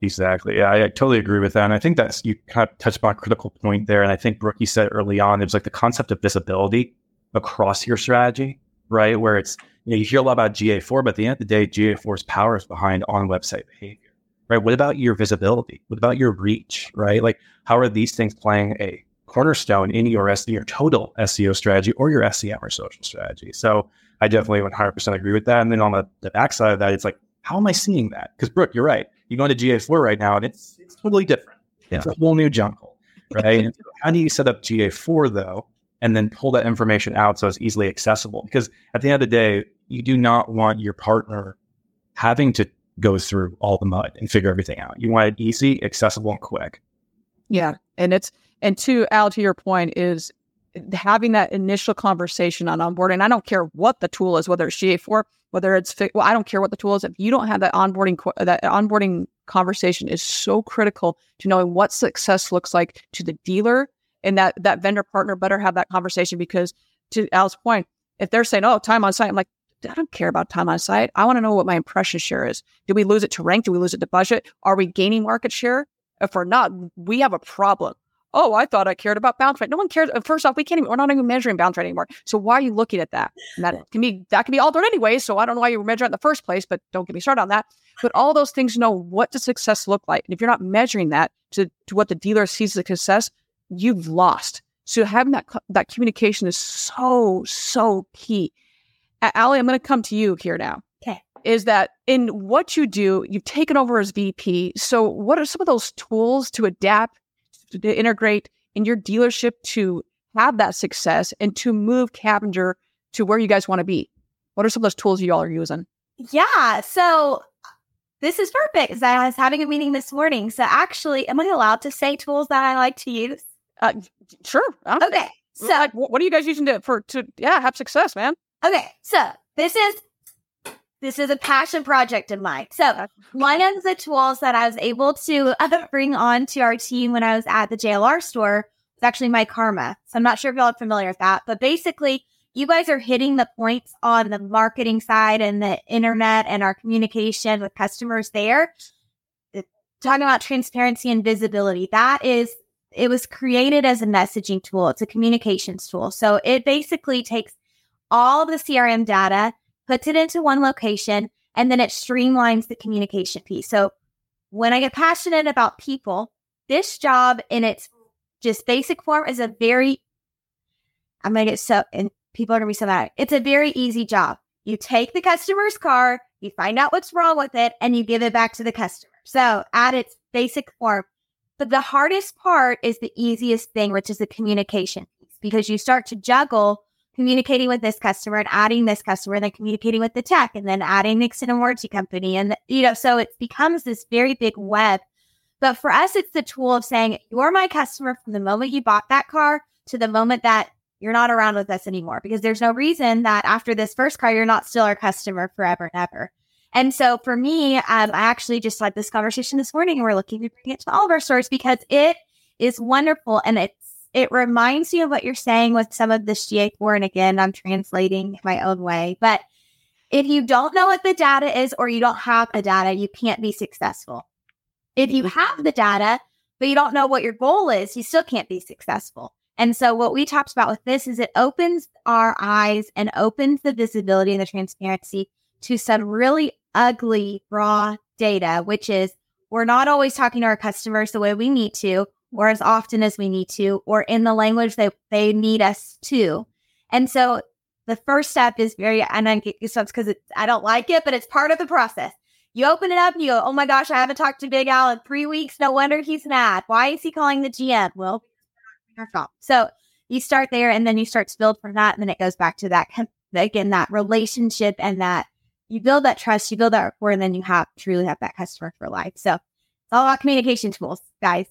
Exactly. Yeah, I, I, totally agree with that. And I think that's you kind of touched upon a critical point there. And I think Brooke, you said early on, it was like the concept of visibility across your strategy, right? Where it's you know you hear a lot about GA4, but at the end of the day, GA4's power is behind on website behavior, right? What about your visibility? What about your reach, right? Like how are these things playing a cornerstone in your SEO, your total SEO strategy or your SEM or social strategy? So I definitely 100% agree with that. And then on the, the backside of that, it's like, how am I seeing that? Because Brooke, you're right you go into GA4 right now and it's it's totally different. Yeah. It's a whole new jungle, right? how do you set up GA4 though, and then pull that information out so it's easily accessible? Because at the end of the day, you do not want your partner having to go through all the mud and figure everything out. You want it easy, accessible, and quick. Yeah, and it's and to Al, to your point is having that initial conversation on onboarding. I don't care what the tool is, whether it's GA4, whether it's well, I don't care what the tool is. If you don't have that onboarding, uh, that onboarding conversation is so critical to knowing what success looks like to the dealer and that that vendor partner better have that conversation because to Al's point, if they're saying, "Oh, time on site," I'm like, I don't care about time on site. I want to know what my impression share is. Did we lose it to rank? Did we lose it to budget? Are we gaining market share? If we're not, we have a problem oh, I thought I cared about bounce rate. No one cares. Uh, first off, we can't even, we're not even measuring bounce rate anymore. So why are you looking at that? And that can be, that can be altered anyway. So I don't know why you were measuring it in the first place, but don't get me started on that. But all those things know what does success look like. And if you're not measuring that to, to what the dealer sees as success, you've lost. So having that, that communication is so, so key. Allie, I'm going to come to you here now. Okay. Is that in what you do, you've taken over as VP. So what are some of those tools to adapt to integrate in your dealership to have that success and to move Cavender to where you guys want to be? What are some of those tools you all are using? Yeah. So this is perfect because I was having a meeting this morning. So actually, am I allowed to say tools that I like to use? Uh, sure. I'm, okay. So like, what are you guys using to for to yeah have success, man? Okay. So this is this is a passion project of mine. So one of the tools that I was able to uh, bring on to our team when I was at the JLR store was actually myKaarma. So I'm not sure if y'all are familiar with that, but basically you guys are hitting the points on the marketing side and the internet and our communication with customers there. Talking about transparency and visibility. That is, it was created as a messaging tool. It's a communications tool. So it basically takes all the CRM data puts it into one location, and then it streamlines the communication piece. So when I get passionate about people, this job in its just basic form is a very, I'm going to get so, and people are going to be so mad. It's a very easy job. You take the customer's car, you find out what's wrong with it, and you give it back to the customer. So at its basic form, But the hardest part is the easiest thing, which is the communication piece, because you start to juggle communicating with this customer and adding this customer, and then communicating with the tech, and then adding the extended warranty company. And, you know, so it becomes this very big web. But for us, it's the tool of saying, you're my customer from the moment you bought that car to the moment that you're not around with us anymore, because there's no reason that after this first car, you're not still our customer forever and ever. And so for me, um, I actually just had this conversation this morning and we're looking to bring it to all of our stores because it is wonderful and it's it reminds me of what you're saying with some of the GA4. And again, I'm translating my own way. But if you don't know what the data is or you don't have the data, you can't be successful. If you mm-hmm. have the data, but you don't know what your goal is, you still can't be successful. And so what we talked about with this is it opens our eyes and opens the visibility and the transparency to some really ugly raw data, which is we're not always talking to our customers the way we need to, or as often as we need to, or in the language that they need us to. And so the first step is very, and I get goosebumps because I don't like it, but it's part of the process. You open it up and you go, oh my gosh, I haven't talked to Big Al in three weeks. No wonder he's mad. Why is he calling the GM? Well, so you start there and then you start to build from that. And then it goes back to that, again, that relationship and that you build that trust, you build that rapport, and then you have truly have that customer for life. So it's all about communication tools, guys.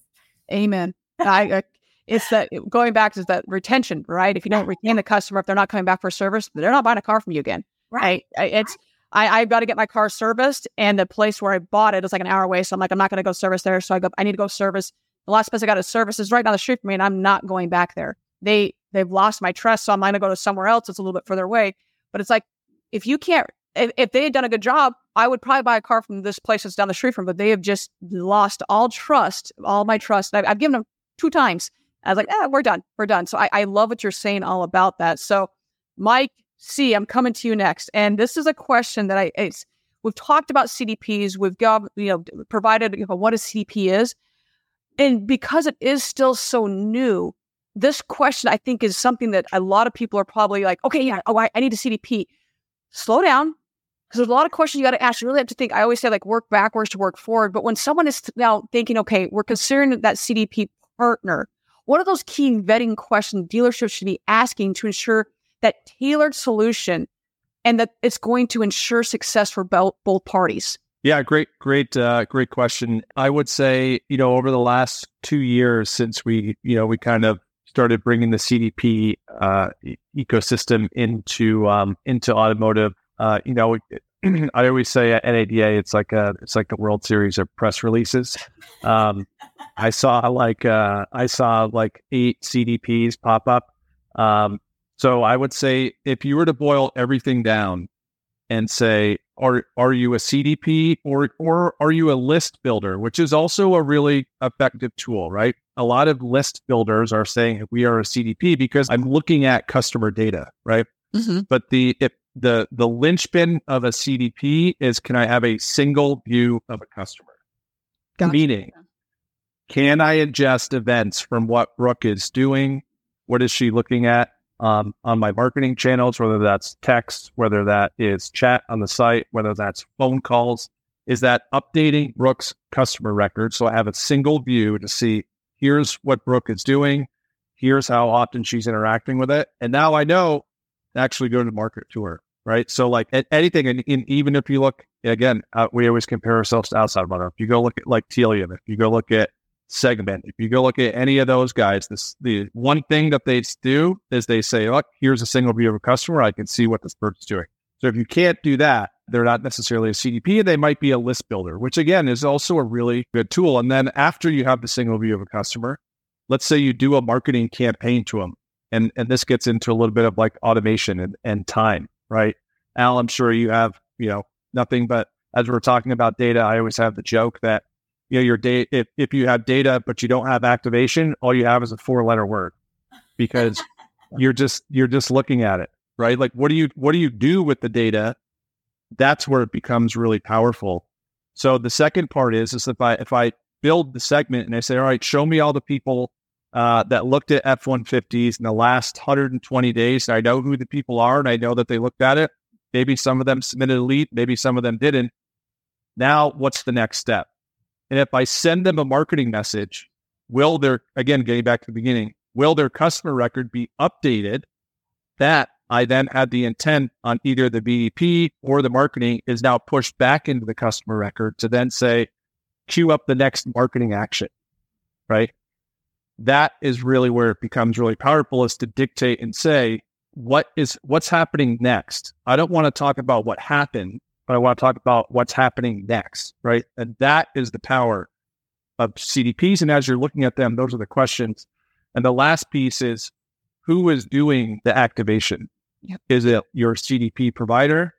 Amen. I, I, it's that going back to that retention, right? If you don't retain the customer, if they're not coming back for service, they're not buying a car from you again, right? I, it's I, I've got to get my car serviced, and the place where I bought it is like an hour away. So I'm like, I'm not going to go service there. So I go, I need to go service. The last place I got a service is right down the street from me, and I'm not going back there. They they've lost my trust, so I'm going to go to somewhere else. It's a little bit further away. But it's like if you can't if, if they had done a good job, I would probably buy a car from this place that's down the street from. But they have just lost all trust, all my trust. I've, I've given them two times. I was like, eh, we're done, we're done. So I, I love what you're saying all about that. So, Mike C, I'm coming to you next, and this is a question that I it's we've talked about CDPs. We've got you know provided you know, what a CDP is, and because it is still so new, this question I think is something that a lot of people are probably like, okay, yeah, oh, I, I need a CDP. Slow down, because there's a lot of questions you got to ask. You really have to think. I always say like work backwards to work forward. But when someone is now thinking, okay, we're considering that CDP partner, what are those key vetting questions dealerships should be asking to ensure that tailored solution and that it's going to ensure success for both, both parties? Yeah, great, great, uh, great question. I would say, you know, over the last two years since we, you know, we kind of started bringing the CDP uh, ecosystem into um, into automotive uh, you know, I always say at NADA, it's like a it's like a World Series of press releases. Um, I saw like uh, I saw like eight CDPs pop up. Um, so I would say if you were to boil everything down and say, are are you a CDP or or are you a list builder, which is also a really effective tool, right? A lot of list builders are saying we are a CDP because I'm looking at customer data, right? Mm-hmm. But the if the the linchpin of a CDP is can I have a single view of a customer? Gotcha. Meaning, can I ingest events from what Brooke is doing? What is she looking at um, on my marketing channels? Whether that's text, whether that is chat on the site, whether that's phone calls, is that updating Brooke's customer record? So I have a single view to see here's what Brooke is doing, here's how often she's interacting with it, and now I know actually go to market to her right? So like anything, and, and, even if you look again, uh, we always compare ourselves to outside runner. If you go look at like Tealium, if you go look at Segment, if you go look at any of those guys, this the one thing that they do is they say, "Look, here's a single view of a customer. I can see what this person's doing." So if you can't do that, they're not necessarily a CDP. They might be a list builder, which again is also a really good tool. And then after you have the single view of a customer, let's say you do a marketing campaign to them, and and this gets into a little bit of like automation and, and time right? Al, I'm sure you have, you know, nothing but as we're talking about data, I always have the joke that, you know, your data, if, if you have data, but you don't have activation, all you have is a four letter word because you're just, you're just looking at it, right? Like, what do you, what do you do with the data? That's where it becomes really powerful. So the second part is, is if I, if I build the segment and I say, all right, show me all the people uh, that looked at F 150s in the last 120 days. And I know who the people are and I know that they looked at it. Maybe some of them submitted a lead, maybe some of them didn't. Now, what's the next step? And if I send them a marketing message will their, again, getting back to the beginning, will their customer record be updated? That I then had the intent on either the BEP or the marketing is now pushed back into the customer record to then say, queue up the next marketing action, right? That is really where it becomes really powerful is to dictate and say, what is what's happening next? I don't want to talk about what happened, but I want to talk about what's happening next, right? And that is the power of CDPs. And as you're looking at them, those are the questions. And the last piece is who is doing the activation? Yep. Is it your CDP provider?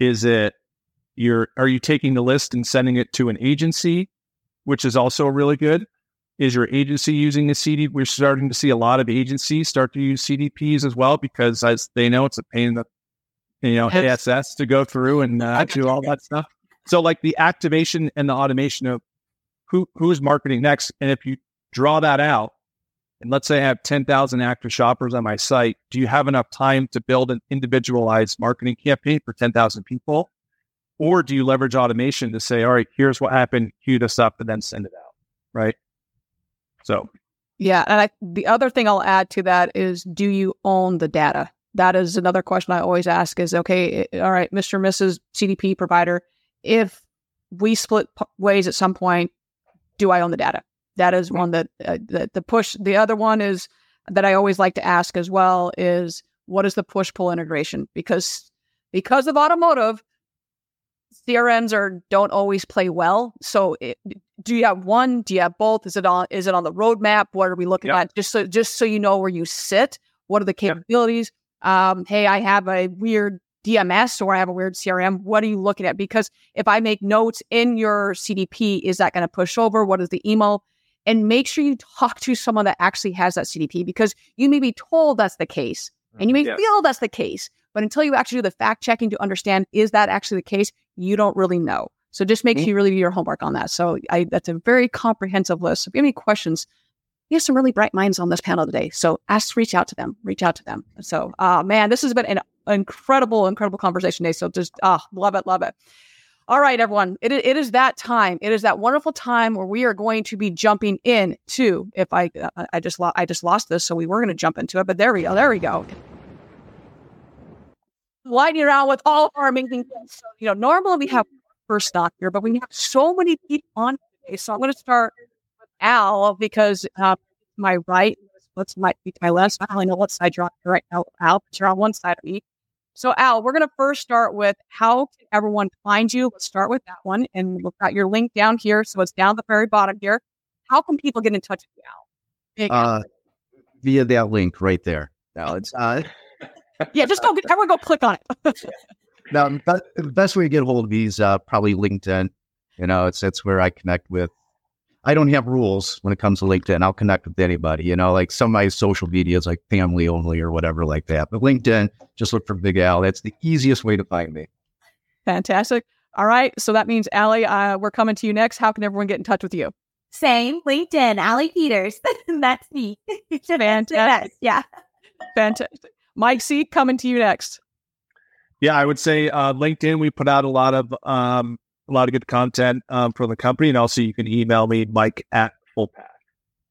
Is it your, are you taking the list and sending it to an agency, which is also really good? Is your agency using a CD? We're starting to see a lot of agencies start to use CDPs as well because as they know it's a pain in the, you know. ASS to go through and uh, do all that stuff. So like the activation and the automation of who who's marketing next, and if you draw that out, and let's say I have 10,000 active shoppers on my site, do you have enough time to build an individualized marketing campaign for 10,000 people? Or do you leverage automation to say, all right, here's what happened, queue this up, and then send it out? Right. So, Yeah, and I, the other thing I'll add to that is, do you own the data? That is another question I always ask: is okay, eh, all right, Mister, Mrs. CDP provider, if we split p- ways at some point, do I own the data? That is one that uh, the, the push. The other one is that I always like to ask as well is what is the push pull integration? Because because of automotive, CRMs are don't always play well. So it, do you have one? Do you have both? Is it on is it on the roadmap? What are we looking Yep. at? Just so just so you know where you sit. What are the Yep. capabilities? Um, hey, I have a weird DMS or I have a weird CRM. What are you looking at? Because if I make notes in your CDP, is that going to push over? What is the email? And make sure you talk to someone that actually has that CDP because you may be told that's the case and you may Yeah. feel that's the case. But until you actually do the fact checking to understand is that actually the case, you don't really know. So just make sure you really do your homework on that. So I, that's a very comprehensive list. If you have any questions, we have some really bright minds on this panel today. So ask, reach out to them, reach out to them. So, uh, man, this has been an incredible, incredible conversation today. So just, ah, love it, love it. All right, everyone. It, it is that time. It is that wonderful time where we are going to be jumping in to. If I uh, I just lo- I just lost this, so we were going to jump into it, but there we go. There we go. Lightning around with all of our amazing guests. So, you know, normally we have first stock here, but we have so many people on today. So I'm going to start with Al because um, my right, what's my to my left. I don't really know what side you're on right now, Al, but you're on one side of me. So, Al, we're going to first start with how can everyone find you? Let's start with that one. And we've got your link down here. So it's down the very bottom here. How can people get in touch with you, Al? Uh, via that link right there. Now it's uh, yeah, just go, everyone go click on it. now the the best way to get a hold of me is uh, probably LinkedIn. You know, it's that's where I connect with. I don't have rules when it comes to LinkedIn. I'll connect with anybody. You know, like some of my social media is like family only or whatever like that. But LinkedIn, just look for Big Al. That's the easiest way to find me. Fantastic. All right. So that means, Allie, uh, we're coming to you next. How can everyone get in touch with you? Same LinkedIn, Allie Peters. That's me. Fantastic. Yeah. Fantastic. Mike C, coming to you next. yeah, I would say uh, LinkedIn. We put out a lot of um, a lot of good content um, for the company, and also you can email me, Mike at Fullpath.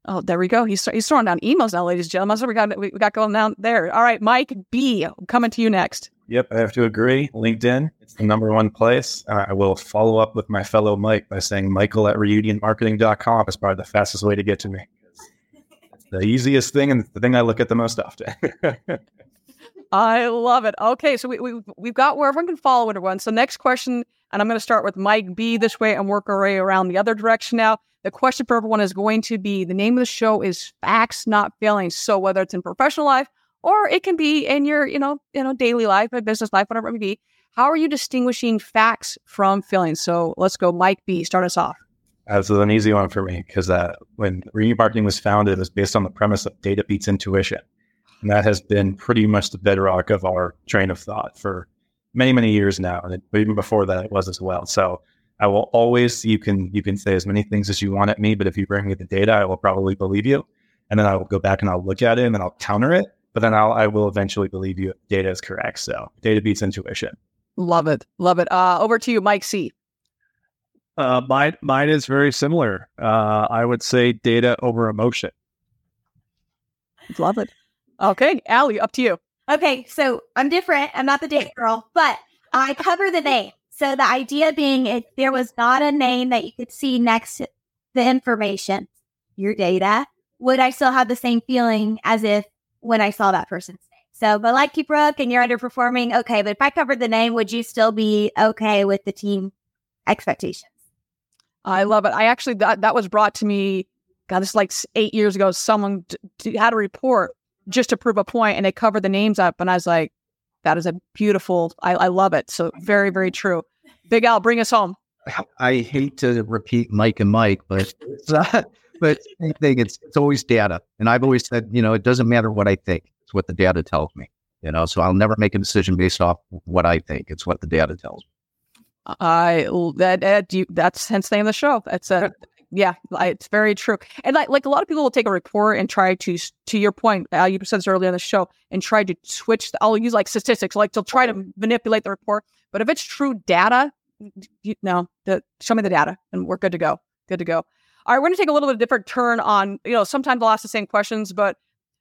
Oh, there we go. He's he's throwing down emails now, ladies and gentlemen. So we got we got going down there. All right, Mike B, coming to you next. Yep, I have to agree. LinkedIn, it's the number one place. Uh, I will follow up with my fellow Mike by saying Michael at reunionmarketing.com is probably the fastest way to get to me. It's the easiest thing and the thing I look at the most often. I love it. Okay, so we, we we've got where everyone can follow everyone. So next question, and I'm going to start with Mike B this way and work our way around the other direction now. The question for everyone is going to be the name of the show is facts, not feelings. So whether it's in professional life or it can be in your you know you know daily life, or business life, whatever it may be. How are you distinguishing facts from feelings? So let's go, Mike B. Start us off. This is an easy one for me because uh, when Reunion Marketing was founded, it was based on the premise of data beats intuition. And that has been pretty much the bedrock of our train of thought for many, many years now. And even before that, it was as well. So I will always, you can, you can say as many things as you want at me, but if you bring me the data, I will probably believe you. And then I will go back and I'll look at it and then I'll counter it. But then I'll, I will eventually believe you if data is correct. So data beats intuition. Love it, love it. Uh, over to you, Mike C. Uh, mine, mine is very similar. Uh, I would say data over emotion. Love it. Okay, Allie, up to you. Okay, so I'm different. I'm not the date girl, but I cover the name. So the idea being if there was not a name that you could see next to the information, your data, would I still have the same feeling as if when I saw that person's name? So, but like you, Brooke, and you're underperforming, okay. But if I covered the name, would you still be okay with the team expectations? I love it. I actually that that was brought to me. God, this is like eight years ago. Someone d- d- had a report just to prove a point, and they covered the names up, and I was like, "That is a beautiful. I, I love it. So very, very true." Big Al, bring us home. I hate to repeat Mike and Mike, but it's, uh, but same thing. It's it's always data, and I've always said, you know, it doesn't matter what I think; it's what the data tells me. You know, so I'll never make a decision based off what I think. It's what the data tells me. I that, that you, that's hence the name of the show. That's a yeah, it's very true. And like like a lot of people will take a report and try to to your point, Al, you said this earlier in the show, and try to switch. The, I'll use like statistics, like they'll try to manipulate the report. But if it's true data, you, no, the, show me the data, and we're good to go. Good to go. All right, we're going to take a little bit of a different turn on. You know, sometimes I'll ask the same questions, but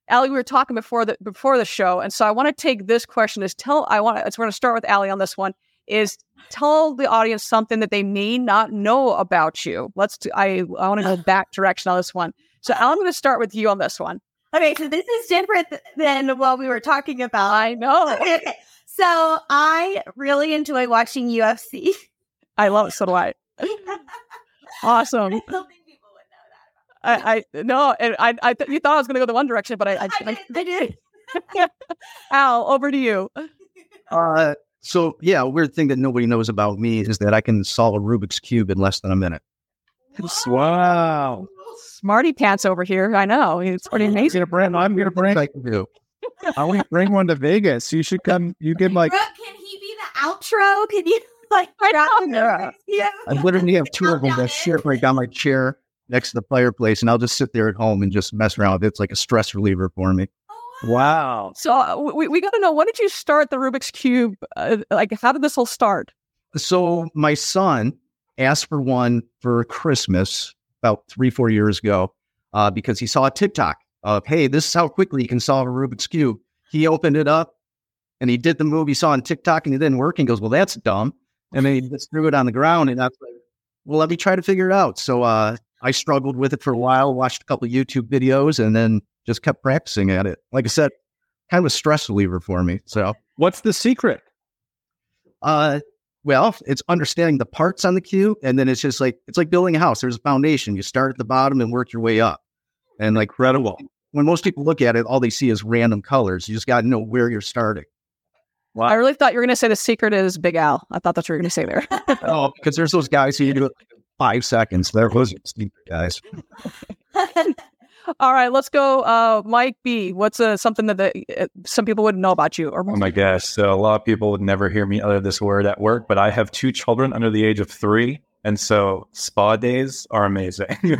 Allie, we were talking before the before the show, and so I want to take this question. Is tell I want. So we're going to start with Allie on this one. Is tell the audience something that they may not know about you. Let's. Do, I I want to go back direction on this one. So I'm going to start with you on this one. Okay, so this is different than what we were talking about. I know. Okay, okay. So I really enjoy watching UFC. I love it. So do I. Awesome. I people would know that. I, I no, and I, I th- you thought I was going to go the one direction, but I, I, I did. I did. Al, over to you. Uh, so yeah, a weird thing that nobody knows about me is that I can solve a Rubik's cube in less than a minute. Wow. Smarty pants over here. I know it's pretty amazing. gonna bring. I'm gonna bring. I can do. I want to bring one to Vegas. You should come. You can like. Brooke, can he be the outro? Can you like I drop know. the Yeah. numbers? Yeah. I literally have two of them that sit right down my chair next to the fireplace, and I'll just sit there at home and just mess around with it. It's like a stress reliever for me. Wow. So uh, we, we got to know when did you start the Rubik's cube? Uh, like, how did this all start? So my son asked for one for Christmas about three, four years ago uh, because he saw a TikTok of, hey, this is how quickly you can solve a Rubik's Cube. He opened it up and he did the move he saw on TikTok and it didn't work. And goes, well, that's dumb. And then he just threw it on the ground and I was like, well, let me try to figure it out. So uh, I struggled with it for a while, watched a couple of YouTube videos and then just kept practicing at it. Like I said, kind of a stress reliever for me. So What's the secret? uh, well, it's understanding the parts on the cube, and then it's just like it's like building a house. There's a foundation. You start at the bottom and work your way up. And like Incredible. when most people look at it, all they see is random colors. You just got to know where you're starting. Wow. I really thought you were going to say the secret is Big Al. I thought that's what you were going to say there. Oh, because there's those guys who do it five seconds. They're those stupid guys. all right, let's go. Uh, Mike B. What's uh, something that the, uh, some people wouldn't know about you? Or Oh my gosh. So a lot of people would never hear me utter this word at work, but I have two children under the age of three. And so spa days are amazing. I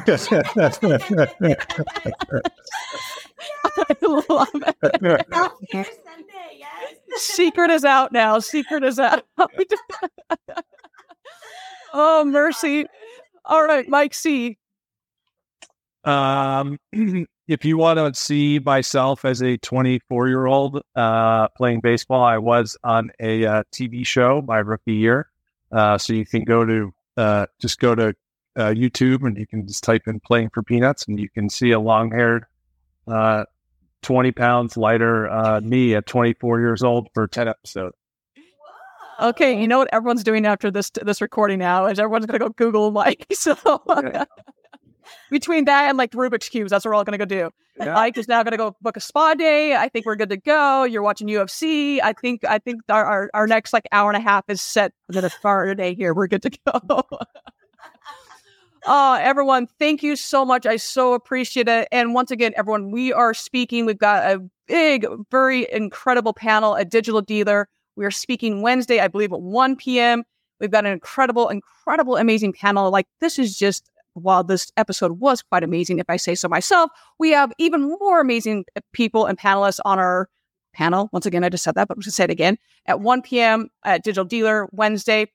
love it. Healthcare Sunday, yes. Secret is out now. Secret is out. oh mercy! All right, Mike C. Um, if you want to see myself as a 24 year old uh, playing baseball, I was on a uh, TV show my rookie year. Uh, so you can go to uh, just go to uh, YouTube and you can just type in "playing for peanuts" and you can see a long haired, uh, 20 pounds lighter uh, me at 24 years old for 10 episodes. Okay, you know what everyone's doing after this this recording now is everyone's gonna go Google Mike. So. Between that and like the Rubik's cubes, that's what we're all gonna go do. Yeah. Mike is now gonna go book a spa day. I think we're good to go. You're watching UFC. I think I think our our, our next like hour and a half is set for the far day here. We're good to go. Uh, everyone, thank you so much. I so appreciate it. And once again, everyone, we are speaking. We've got a big, very incredible panel, a digital dealer. We are speaking Wednesday, I believe, at 1 p.m. We've got an incredible, incredible, amazing panel. Like, this is just, while this episode was quite amazing, if I say so myself, we have even more amazing uh, people and panelists on our panel. Once again, I just said that, but I'm going to say it again at 1 p.m. at Digital Dealer Wednesday.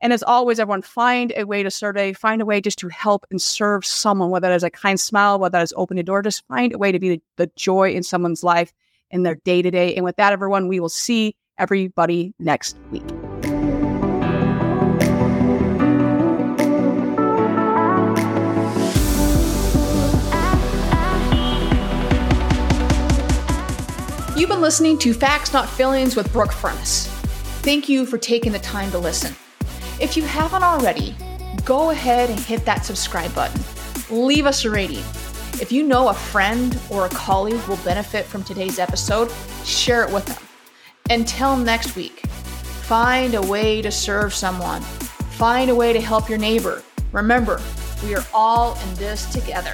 And as always, everyone find a way to survey, find a way just to help and serve someone, whether that is a kind smile, whether that is open a door, just find a way to be the, the joy in someone's life in their day to day. And with that, everyone, we will see everybody next week. You've been listening to Facts Not Feelings with Brooke Furniss. Thank you for taking the time to listen. If you haven't already, go ahead and hit that subscribe button. Leave us a rating. If you know a friend or a colleague will benefit from today's episode, share it with them. Until next week, find a way to serve someone. Find a way to help your neighbor. Remember, we are all in this together.